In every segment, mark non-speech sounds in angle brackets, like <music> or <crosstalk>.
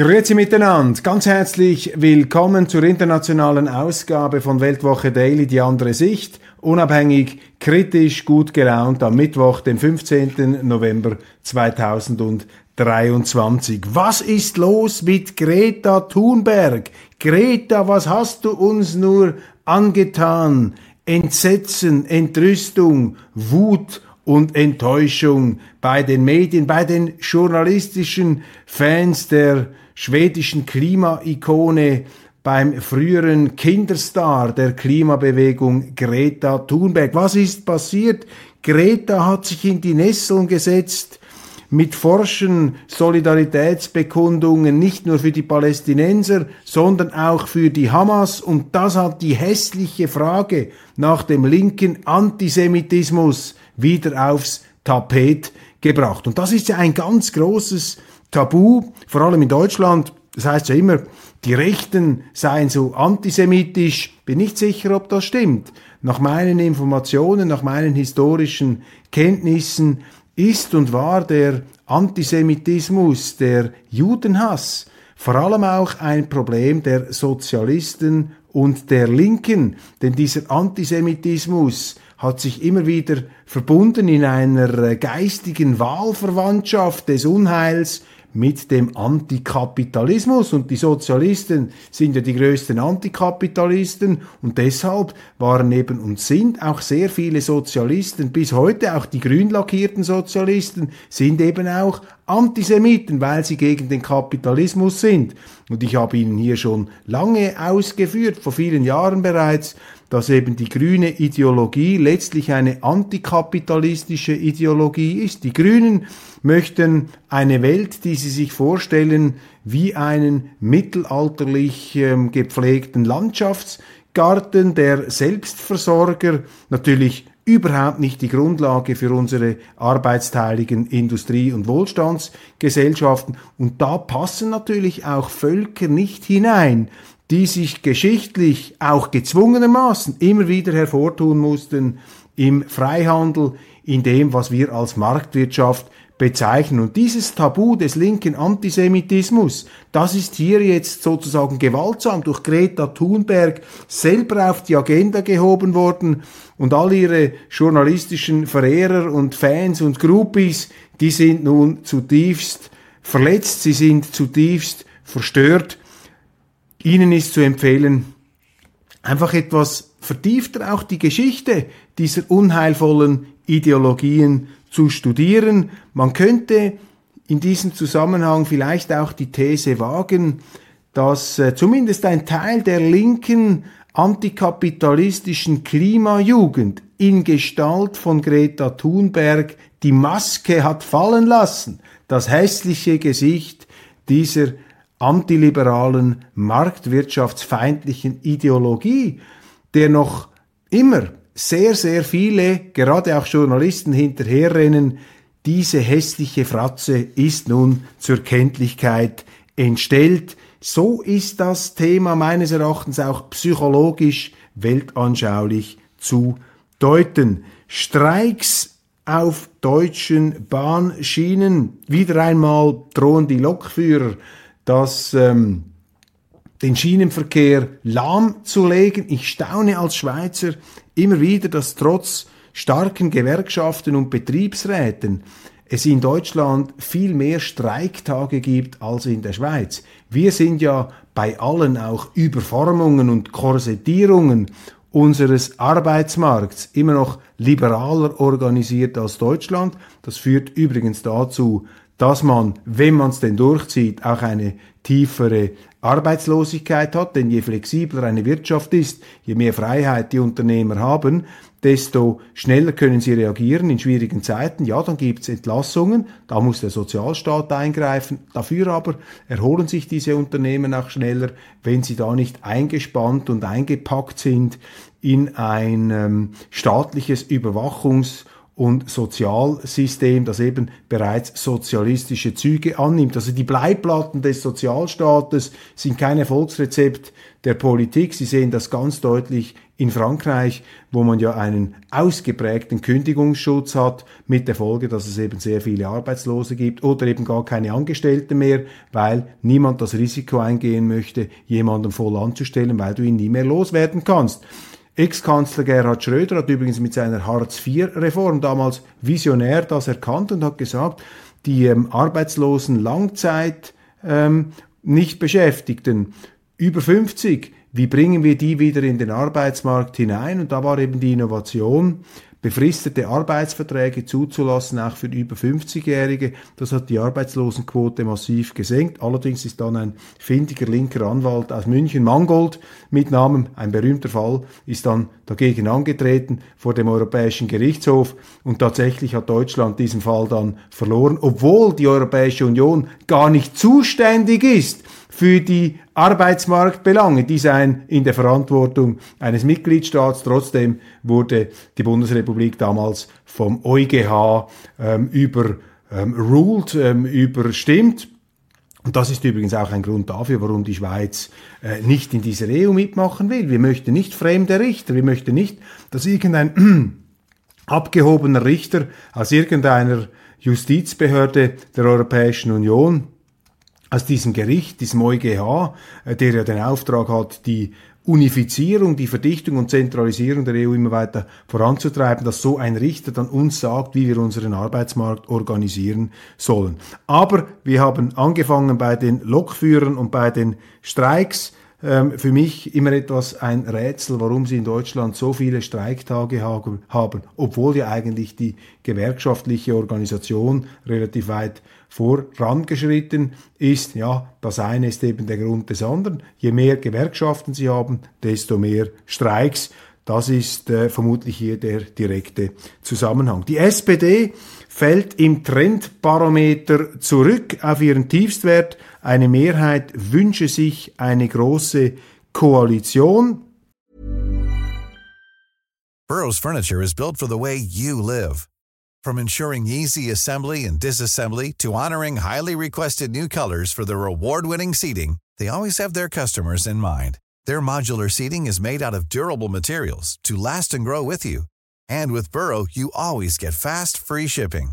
Grüezi miteinander, ganz herzlich willkommen zur internationalen Ausgabe von Weltwoche Daily, die andere Sicht, unabhängig, kritisch, gut gelaunt am Mittwoch, den 15. November 2023. Was ist los mit Greta Thunberg? Greta, was hast du uns nur angetan? Entsetzen, Entrüstung, Wut und Enttäuschung bei den Medien, bei den journalistischen Fans der schwedischen Klimaikone, beim früheren Kinderstar der Klimabewegung Greta Thunberg. Was ist passiert? Greta hat sich in die Nesseln gesetzt mit forschen Solidaritätsbekundungen nicht nur für die Palästinenser, sondern auch für die Hamas. Und das hat die hässliche Frage nach dem linken Antisemitismus wieder aufs Tapet gebracht. Und das ist ja ein ganz großes Tabu, vor allem in Deutschland. Das heißt ja immer, die Rechten seien so antisemitisch. Bin nicht sicher, ob das stimmt. Nach meinen Informationen, nach meinen historischen Kenntnissen ist und war der Antisemitismus, der Judenhass, vor allem auch ein Problem der Sozialisten und der Linken. Denn dieser Antisemitismus hat sich immer wieder verbunden in einer geistigen Wahlverwandtschaft des Unheils mit dem Antikapitalismus. Und die Sozialisten sind ja die größten Antikapitalisten. Und deshalb waren eben und sind auch sehr viele Sozialisten, bis heute auch die grün lackierten Sozialisten, sind eben auch Antisemiten, weil sie gegen den Kapitalismus sind. Und ich habe Ihnen hier schon lange ausgeführt, vor vielen Jahren bereits, dass eben die grüne Ideologie letztlich eine antikapitalistische Ideologie ist. Die Grünen möchten eine Welt, die sie sich vorstellen, wie einen mittelalterlich ähm, gepflegten Landschaftsgarten, der Selbstversorger, natürlich überhaupt nicht die Grundlage für unsere arbeitsteiligen Industrie- und Wohlstandsgesellschaften. Und da passen natürlich auch Völker nicht hinein, die sich geschichtlich auch gezwungenermaßen immer wieder hervortun mussten im Freihandel, in dem, was wir als Marktwirtschaft bezeichnen. Und dieses Tabu des linken Antisemitismus, das ist hier jetzt sozusagen gewaltsam durch Greta Thunberg selber auf die Agenda gehoben worden und all ihre journalistischen Verehrer und Fans und Groupies, die sind nun zutiefst verletzt, sie sind zutiefst verstört. Ihnen ist zu empfehlen, einfach etwas vertiefter auch die Geschichte dieser unheilvollen Ideologien zu studieren. Man könnte in diesem Zusammenhang vielleicht auch die These wagen, dass äh, zumindest ein Teil der linken antikapitalistischen Klimajugend in Gestalt von Greta Thunberg die Maske hat fallen lassen, das hässliche Gesicht dieser antiliberalen, marktwirtschaftsfeindlichen Ideologie, der noch immer sehr, sehr viele, gerade auch Journalisten hinterherrennen, diese hässliche Fratze ist nun zur Kenntlichkeit entstellt. So ist das Thema meines Erachtens auch psychologisch weltanschaulich zu deuten. Streiks auf deutschen Bahnschienen. Wieder einmal drohen die Lokführer, das ähm, den Schienenverkehr lahmzulegen. Ich staune als Schweizer immer wieder, dass trotz starken Gewerkschaften und Betriebsräten es in Deutschland viel mehr Streiktage gibt als in der Schweiz. Wir sind ja bei allen auch Überformungen und Korsettierungen unseres Arbeitsmarkts immer noch liberaler organisiert als Deutschland. Das führt übrigens dazu, dass man, wenn man es denn durchzieht, auch eine tiefere Arbeitslosigkeit hat, denn je flexibler eine Wirtschaft ist, je mehr Freiheit die Unternehmer haben, desto schneller können sie reagieren in schwierigen Zeiten. Ja, dann gibt es Entlassungen, da muss der Sozialstaat eingreifen. Dafür aber erholen sich diese Unternehmen auch schneller, wenn sie da nicht eingespannt und eingepackt sind in ein ähm, staatliches Überwachungs- und Sozialsystem, das eben bereits sozialistische Züge annimmt. Also die Bleiplatten des Sozialstaates sind kein Erfolgsrezept der Politik. Sie sehen das ganz deutlich in Frankreich, wo man ja einen ausgeprägten Kündigungsschutz hat, mit der Folge, dass es eben sehr viele Arbeitslose gibt oder eben gar keine Angestellten mehr, weil niemand das Risiko eingehen möchte, jemanden voll anzustellen, weil du ihn nie mehr loswerden kannst. Ex-Kanzler Gerhard Schröder hat übrigens mit seiner Hartz-IV-Reform damals visionär das erkannt und hat gesagt, die ähm, arbeitslosen Langzeit ähm, nicht Beschäftigten über 50, wie bringen wir die wieder in den Arbeitsmarkt hinein? Und da war eben die Innovation, befristete Arbeitsverträge zuzulassen, auch für über 50-Jährige. Das hat die Arbeitslosenquote massiv gesenkt. Allerdings ist dann ein findiger linker Anwalt aus München, Mangold mit Namen, ein berühmter Fall, ist dann dagegen angetreten vor dem Europäischen Gerichtshof und tatsächlich hat Deutschland diesen Fall dann verloren, obwohl die Europäische Union gar nicht zuständig ist für die Arbeitsmarktbelange. Die seien in der Verantwortung eines Mitgliedstaats. Trotzdem wurde die Bundesrepublik damals vom EuGH ähm, überruled, ähm, überstimmt. Und das ist übrigens auch ein Grund dafür, warum die Schweiz äh, nicht in dieser EU mitmachen will. Wir möchten nicht fremde Richter. Wir möchten nicht, dass irgendein <clears throat> abgehobener Richter aus irgendeiner Justizbehörde der Europäischen Union aus diesem Gericht, diesem EuGH, äh, der ja den Auftrag hat, die Unifizierung, die Verdichtung und Zentralisierung der EU immer weiter voranzutreiben, dass so ein Richter dann uns sagt, wie wir unseren Arbeitsmarkt organisieren sollen. Aber wir haben angefangen bei den Lokführern und bei den Streiks. Ähm, für mich immer etwas ein Rätsel, warum sie in Deutschland so viele Streiktage haben, obwohl ja eigentlich die gewerkschaftliche Organisation relativ weit vorangeschritten ist. Ja, das eine ist eben der Grund des anderen. Je mehr Gewerkschaften sie haben, desto mehr Streiks. Das ist äh, vermutlich hier der direkte Zusammenhang. Die SPD fällt im Trendbarometer zurück auf ihren Tiefstwert. Eine Mehrheit wünsche sich eine große Koalition. Burroughs Furniture is built for the way you live. From ensuring easy assembly and disassembly to honoring highly requested new colors for their award-winning seating, they always have their customers in mind. Their modular seating is made out of durable materials to last and grow with you. And with Burrow, you always get fast, free shipping.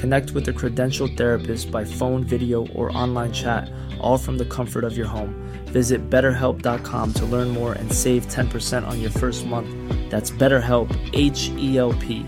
Connect with a credentialed therapist by phone, video, or online chat, all from the comfort of your home. Visit betterhelp.com to learn more and save 10% on your first month. That's BetterHelp, H E L P.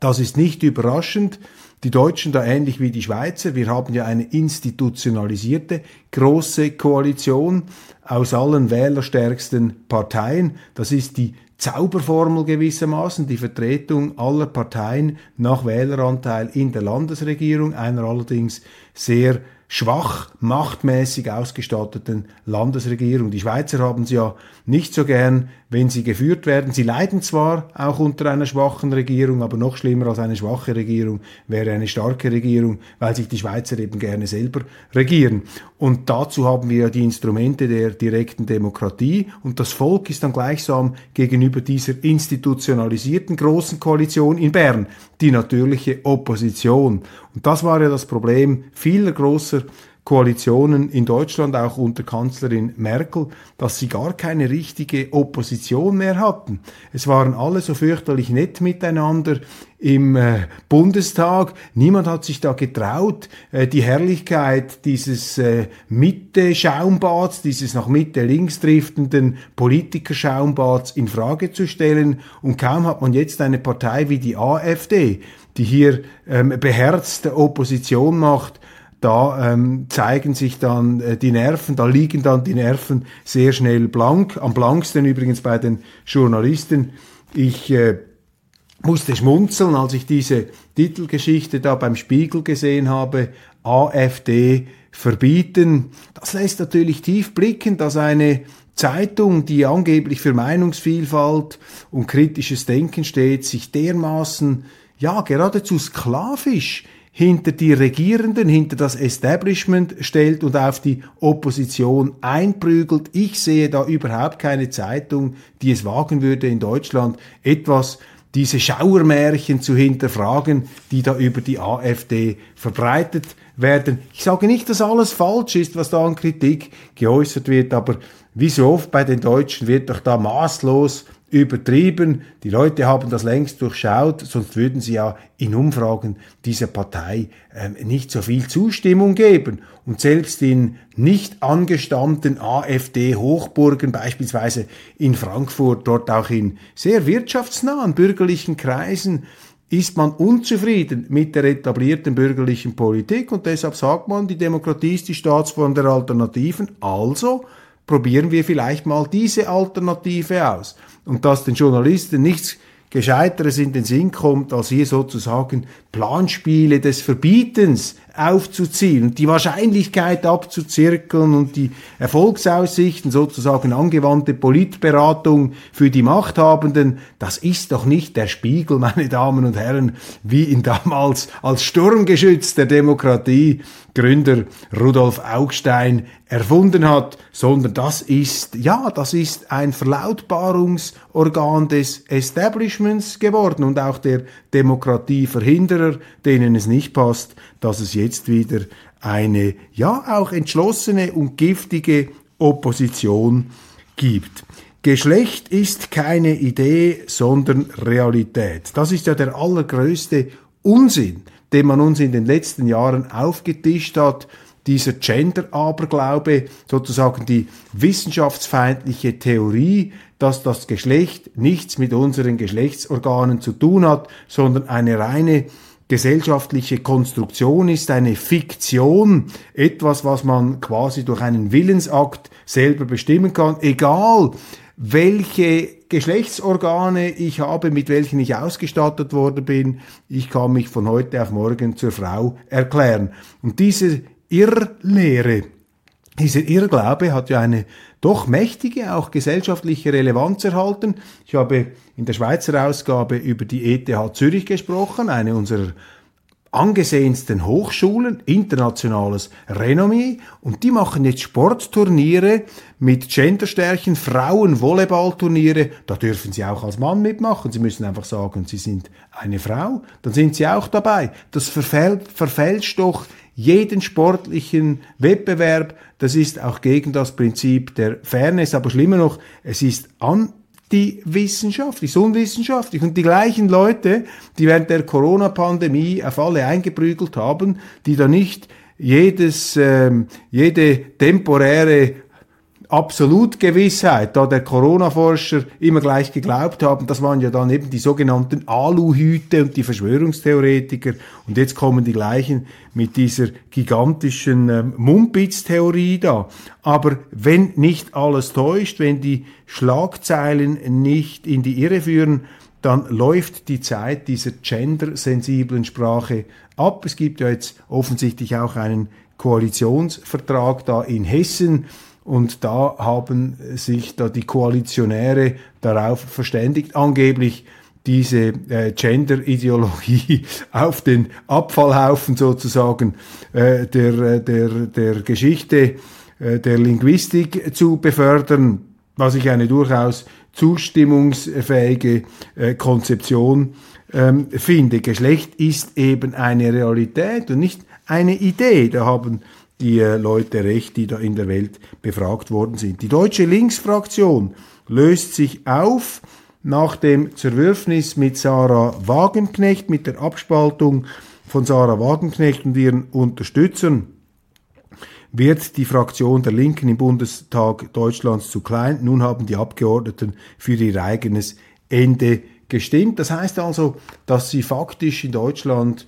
Das ist nicht überraschend. Die Deutschen da ähnlich wie die Schweizer. Wir haben ja eine institutionalisierte große Koalition aus allen wählerstärksten Parteien. Das ist die Zauberformel gewissermaßen, die Vertretung aller Parteien nach Wähleranteil in der Landesregierung, einer allerdings sehr schwach, machtmäßig ausgestatteten Landesregierung. Die Schweizer haben es ja nicht so gern, wenn sie geführt werden. Sie leiden zwar auch unter einer schwachen Regierung, aber noch schlimmer als eine schwache Regierung wäre eine starke Regierung, weil sich die Schweizer eben gerne selber regieren. Und dazu haben wir ja die Instrumente der direkten Demokratie und das Volk ist dann gleichsam gegenüber dieser institutionalisierten großen Koalition in Bern die natürliche Opposition. Und das war ja das Problem vieler großer Koalitionen in Deutschland, auch unter Kanzlerin Merkel, dass sie gar keine richtige Opposition mehr hatten. Es waren alle so fürchterlich nett miteinander im äh, Bundestag. Niemand hat sich da getraut, äh, die Herrlichkeit dieses äh, Mitte-Schaumbads, dieses nach Mitte links driftenden Politikerschaumbads in Frage zu stellen. Und kaum hat man jetzt eine Partei wie die AfD, die hier ähm, beherzte Opposition macht, da ähm, zeigen sich dann äh, die Nerven, da liegen dann die Nerven sehr schnell blank. Am blanksten übrigens bei den Journalisten. Ich äh, musste schmunzeln, als ich diese Titelgeschichte da beim Spiegel gesehen habe. AfD verbieten. Das lässt natürlich tief blicken, dass eine Zeitung, die angeblich für Meinungsvielfalt und kritisches Denken steht, sich dermaßen, ja, geradezu sklavisch hinter die Regierenden, hinter das Establishment stellt und auf die Opposition einprügelt. Ich sehe da überhaupt keine Zeitung, die es wagen würde, in Deutschland etwas diese Schauermärchen zu hinterfragen, die da über die AfD verbreitet werden. Ich sage nicht, dass alles falsch ist, was da an Kritik geäußert wird, aber wie so oft bei den Deutschen wird doch da maßlos übertrieben. Die Leute haben das längst durchschaut, sonst würden sie ja in Umfragen dieser Partei ähm, nicht so viel Zustimmung geben. Und selbst in nicht angestammten AfD-Hochburgen, beispielsweise in Frankfurt, dort auch in sehr wirtschaftsnahen bürgerlichen Kreisen, ist man unzufrieden mit der etablierten bürgerlichen Politik und deshalb sagt man, die Demokratie ist die Staatsform der Alternativen, also probieren wir vielleicht mal diese Alternative aus. Und dass den Journalisten nichts Gescheiteres in den Sinn kommt, als hier sozusagen Planspiele des Verbietens aufzuziehen und die Wahrscheinlichkeit abzuzirkeln und die Erfolgsaussichten, sozusagen angewandte Politberatung für die Machthabenden, das ist doch nicht der Spiegel, <laughs> meine Damen und Herren, wie ihn damals als Sturmgeschütz der Demokratie Gründer Rudolf Augstein erfunden hat, sondern das ist, ja, das ist ein Verlautbarungsorgan des Establishments geworden und auch der Demokratieverhinderer, denen es nicht passt, dass es jetzt wieder eine, ja, auch entschlossene und giftige Opposition gibt. Geschlecht ist keine Idee, sondern Realität. Das ist ja der allergrößte Unsinn, den man uns in den letzten Jahren aufgetischt hat, dieser Gender-Aberglaube, sozusagen die wissenschaftsfeindliche Theorie, dass das Geschlecht nichts mit unseren Geschlechtsorganen zu tun hat, sondern eine reine gesellschaftliche Konstruktion ist, eine Fiktion, etwas, was man quasi durch einen Willensakt selber bestimmen kann, egal welche Geschlechtsorgane ich habe, mit welchen ich ausgestattet worden bin. Ich kann mich von heute auf morgen zur Frau erklären. Und diese Irrlehre, dieser Irrglaube hat ja eine doch mächtige, auch gesellschaftliche Relevanz erhalten. Ich habe in der Schweizer Ausgabe über die ETH Zürich gesprochen, eine unserer angesehensten Hochschulen, internationales Renommee, und die machen jetzt Sportturniere mit Genderstärchen, Frauen-Volleyballturniere, da dürfen sie auch als Mann mitmachen, sie müssen einfach sagen, sie sind eine Frau, dann sind sie auch dabei. Das verfälscht doch jeden sportlichen Wettbewerb. Das ist auch gegen das Prinzip der Fairness, aber schlimmer noch, es ist anti-wissenschaftlich, unwissenschaftlich. Und die gleichen Leute, die während der Corona-Pandemie auf alle eingeprügelt haben, die da nicht jedes, ähm, jede temporäre Absolutgewissheit, da der Corona-Forscher immer gleich geglaubt haben, das waren ja dann eben die sogenannten Aluhüte und die Verschwörungstheoretiker und jetzt kommen die gleichen mit dieser gigantischen ähm, Mumpitz-Theorie da. Aber wenn nicht alles täuscht, wenn die Schlagzeilen nicht in die Irre führen, dann läuft die Zeit dieser gendersensiblen Sprache ab. Es gibt ja jetzt offensichtlich auch einen Koalitionsvertrag da in Hessen, und da haben sich da die Koalitionäre darauf verständigt, angeblich diese äh, Gender-Ideologie <laughs> auf den Abfallhaufen sozusagen äh, der, äh, der, der Geschichte, äh, der Linguistik zu befördern, was ich eine durchaus zustimmungsfähige äh, Konzeption ähm, finde. Geschlecht ist eben eine Realität und nicht eine Idee. Da haben die äh, Leute recht, die da in der Welt befragt worden sind. Die deutsche Linksfraktion löst sich auf nach dem Zerwürfnis mit Sarah Wagenknecht, mit der Abspaltung von Sarah Wagenknecht und ihren Unterstützern wird die Fraktion der Linken im Bundestag Deutschlands zu klein. Nun haben die Abgeordneten für ihr eigenes Ende gestimmt. Das heißt also, dass sie faktisch in Deutschland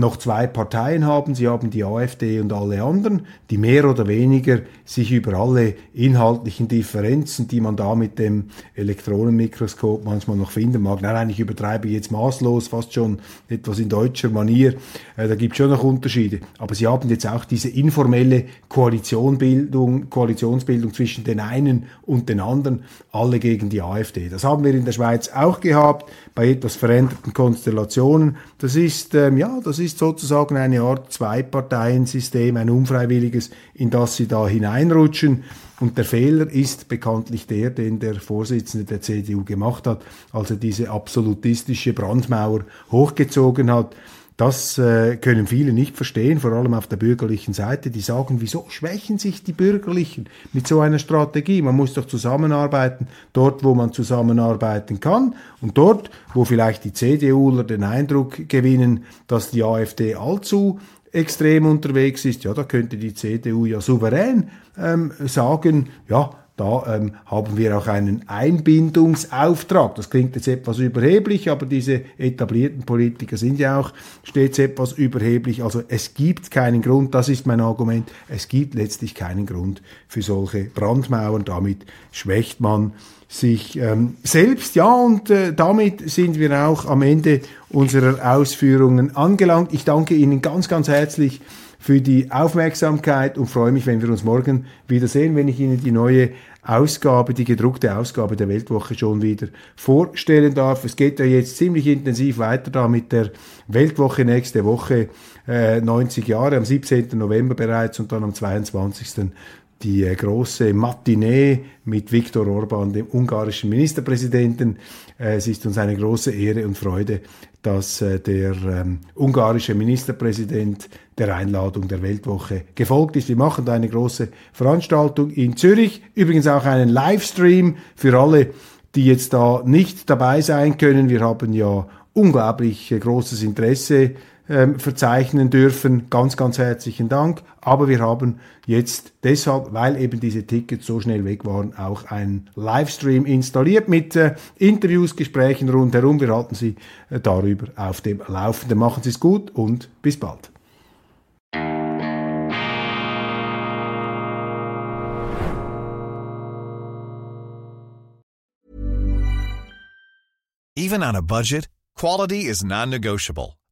noch zwei Parteien haben. Sie haben die AfD und alle anderen, die mehr oder weniger sich über alle inhaltlichen Differenzen, die man da mit dem Elektronenmikroskop manchmal noch finden mag. Nein, nein, ich übertreibe jetzt maßlos, fast schon etwas in deutscher Manier. Äh, da gibt es schon noch Unterschiede. Aber sie haben jetzt auch diese informelle Koalitionbildung, Koalitionsbildung zwischen den einen und den anderen, alle gegen die AfD. Das haben wir in der Schweiz auch gehabt, bei etwas veränderten Konstellationen. Das ist, ähm, ja, das ist sozusagen eine Art Zwei-Parteien-System, ein unfreiwilliges, in das sie da hineinrutschen. Und der Fehler ist bekanntlich der, den der Vorsitzende der CDU gemacht hat, als er diese absolutistische Brandmauer hochgezogen hat. Das äh, können viele nicht verstehen, vor allem auf der bürgerlichen Seite. Die sagen, wieso schwächen sich die Bürgerlichen mit so einer Strategie? Man muss doch zusammenarbeiten, dort, wo man zusammenarbeiten kann und dort, wo vielleicht die CDUler den Eindruck gewinnen, dass die AfD allzu extrem unterwegs ist, ja, da könnte die CDU ja souverän ähm, sagen, ja, da ähm, haben wir auch einen Einbindungsauftrag. Das klingt jetzt etwas überheblich, aber diese etablierten Politiker sind ja auch stets etwas überheblich. Also es gibt keinen Grund, das ist mein Argument, es gibt letztlich keinen Grund für solche Brandmauern. Damit schwächt man sich ähm, selbst. Ja, und äh, damit sind wir auch am Ende unserer Ausführungen angelangt. Ich danke Ihnen ganz, ganz herzlich für die Aufmerksamkeit und freue mich, wenn wir uns morgen wiedersehen, wenn ich Ihnen die neue Ausgabe, die gedruckte Ausgabe der Weltwoche schon wieder vorstellen darf. Es geht ja jetzt ziemlich intensiv weiter da mit der Weltwoche nächste Woche, äh, 90 Jahre, am 17. November bereits und dann am 22 die äh, große Matinee mit Viktor Orban, dem ungarischen Ministerpräsidenten. Äh, es ist uns eine große Ehre und Freude, dass äh, der ähm, ungarische Ministerpräsident der Einladung der Weltwoche gefolgt ist. Wir machen da eine große Veranstaltung in Zürich, übrigens auch einen Livestream für alle, die jetzt da nicht dabei sein können. Wir haben ja unglaublich großes Interesse ähm, verzeichnen dürfen. Ganz, ganz herzlichen Dank. Aber wir haben jetzt deshalb, weil eben diese Tickets so schnell weg waren, auch einen Livestream installiert mit äh, Interviews, Gesprächen rundherum. Wir halten Sie äh, darüber auf dem Laufenden. Machen Sie es gut und bis bald. Even on a budget, quality is non-negotiable.